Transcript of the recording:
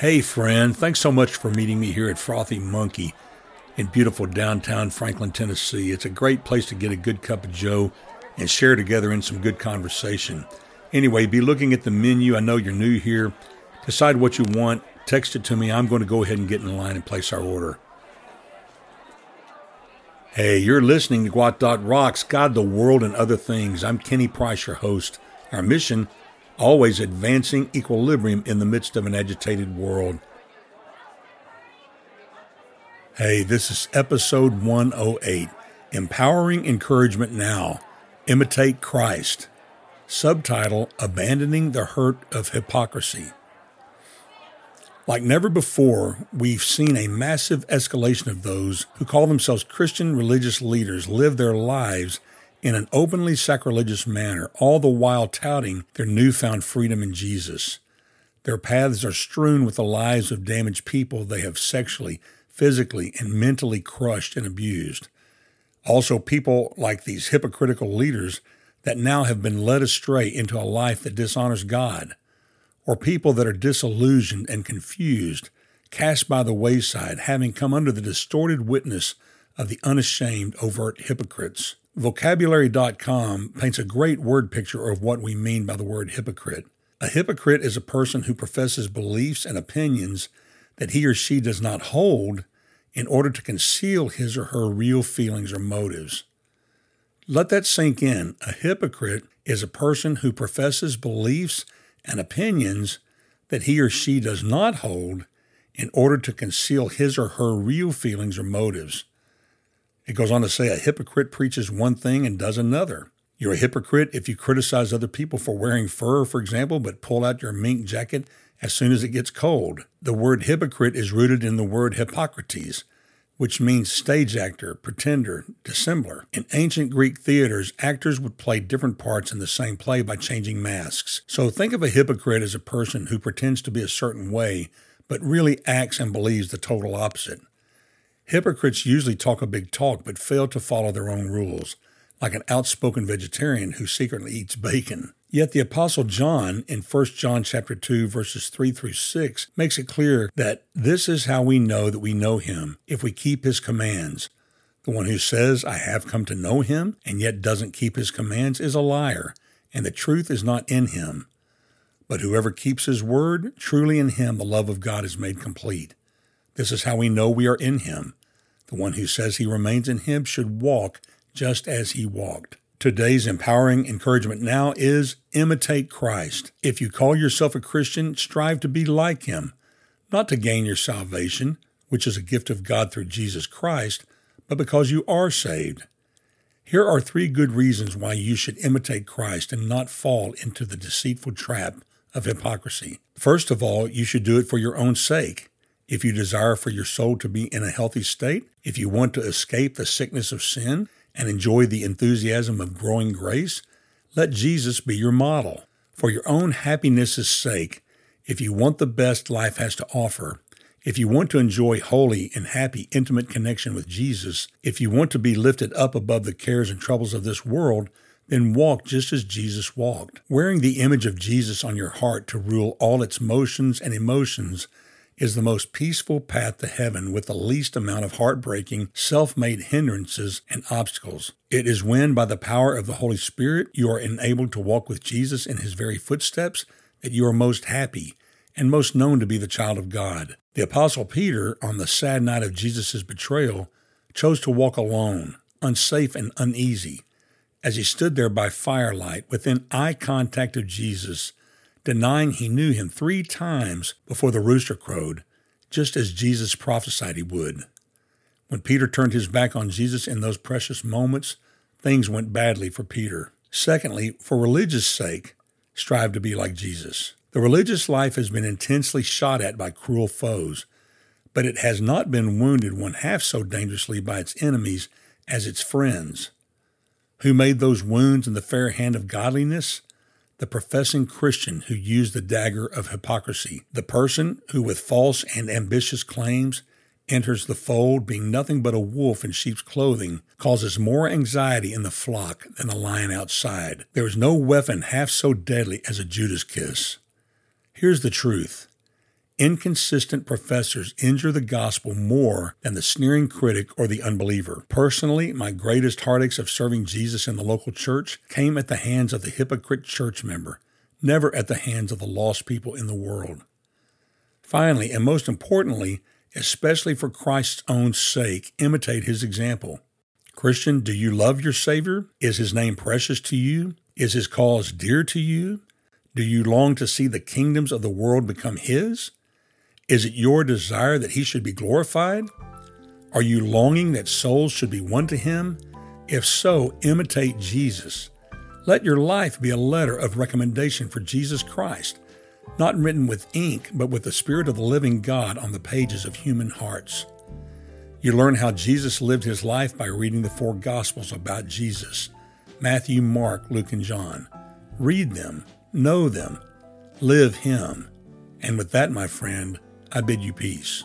Hey, friend, thanks so much for meeting me here at Frothy Monkey in beautiful downtown Franklin, Tennessee. It's a great place to get a good cup of Joe and share together in some good conversation. Anyway, be looking at the menu. I know you're new here. Decide what you want, text it to me. I'm going to go ahead and get in line and place our order. Hey, you're listening to Gwot Dot Rocks, God, the World, and Other Things. I'm Kenny Price, your host. Our mission always advancing equilibrium in the midst of an agitated world. Hey, this is episode 108 Empowering Encouragement Now. Imitate Christ. Subtitle Abandoning the Hurt of Hypocrisy. Like never before, we've seen a massive escalation of those who call themselves Christian religious leaders live their lives in an openly sacrilegious manner, all the while touting their newfound freedom in Jesus. Their paths are strewn with the lives of damaged people they have sexually, physically, and mentally crushed and abused. Also, people like these hypocritical leaders that now have been led astray into a life that dishonors God, or people that are disillusioned and confused, cast by the wayside, having come under the distorted witness of the unashamed, overt hypocrites. Vocabulary.com paints a great word picture of what we mean by the word hypocrite. A hypocrite is a person who professes beliefs and opinions that he or she does not hold in order to conceal his or her real feelings or motives. Let that sink in. A hypocrite is a person who professes beliefs and opinions that he or she does not hold in order to conceal his or her real feelings or motives. It goes on to say a hypocrite preaches one thing and does another. You're a hypocrite if you criticize other people for wearing fur, for example, but pull out your mink jacket as soon as it gets cold. The word hypocrite is rooted in the word hypokrites, which means stage actor, pretender, dissembler. In ancient Greek theaters, actors would play different parts in the same play by changing masks. So think of a hypocrite as a person who pretends to be a certain way, but really acts and believes the total opposite. Hypocrites usually talk a big talk but fail to follow their own rules, like an outspoken vegetarian who secretly eats bacon. Yet the apostle John in 1 John chapter 2 verses 3 through 6 makes it clear that this is how we know that we know him if we keep his commands. The one who says I have come to know him and yet doesn't keep his commands is a liar, and the truth is not in him. But whoever keeps his word, truly in him the love of God is made complete. This is how we know we are in him. The one who says he remains in him should walk just as he walked. Today's empowering encouragement now is imitate Christ. If you call yourself a Christian, strive to be like him, not to gain your salvation, which is a gift of God through Jesus Christ, but because you are saved. Here are three good reasons why you should imitate Christ and not fall into the deceitful trap of hypocrisy. First of all, you should do it for your own sake. If you desire for your soul to be in a healthy state, if you want to escape the sickness of sin and enjoy the enthusiasm of growing grace, let Jesus be your model. For your own happiness' sake, if you want the best life has to offer, if you want to enjoy holy and happy, intimate connection with Jesus, if you want to be lifted up above the cares and troubles of this world, then walk just as Jesus walked. Wearing the image of Jesus on your heart to rule all its motions and emotions is the most peaceful path to heaven with the least amount of heartbreaking, self made hindrances and obstacles. It is when, by the power of the Holy Spirit, you are enabled to walk with Jesus in his very footsteps that you are most happy and most known to be the child of God. The Apostle Peter, on the sad night of Jesus' betrayal, chose to walk alone, unsafe and uneasy, as he stood there by firelight within eye contact of Jesus denying he knew him three times before the rooster crowed, just as Jesus prophesied he would. When Peter turned his back on Jesus in those precious moments, things went badly for Peter. Secondly, for religious sake, strive to be like Jesus. The religious life has been intensely shot at by cruel foes, but it has not been wounded one half so dangerously by its enemies as its friends. Who made those wounds in the fair hand of godliness? The professing Christian who used the dagger of hypocrisy, the person who, with false and ambitious claims, enters the fold being nothing but a wolf in sheep's clothing, causes more anxiety in the flock than a lion outside. There is no weapon half so deadly as a Judas kiss. Here's the truth Inconsistent professors injure the gospel more than the sneering critic or the unbeliever. Personally, my greatest heartaches of serving Jesus in the local church came at the hands of the hypocrite church member, never at the hands of the lost people in the world. Finally, and most importantly, especially for Christ's own sake, imitate his example. Christian, do you love your Savior? Is his name precious to you? Is his cause dear to you? Do you long to see the kingdoms of the world become his? Is it your desire that he should be glorified? Are you longing that souls should be won to him? If so, imitate Jesus. Let your life be a letter of recommendation for Jesus Christ, not written with ink, but with the Spirit of the living God on the pages of human hearts. You learn how Jesus lived his life by reading the four Gospels about Jesus Matthew, Mark, Luke, and John. Read them, know them, live him. And with that, my friend, I bid you peace.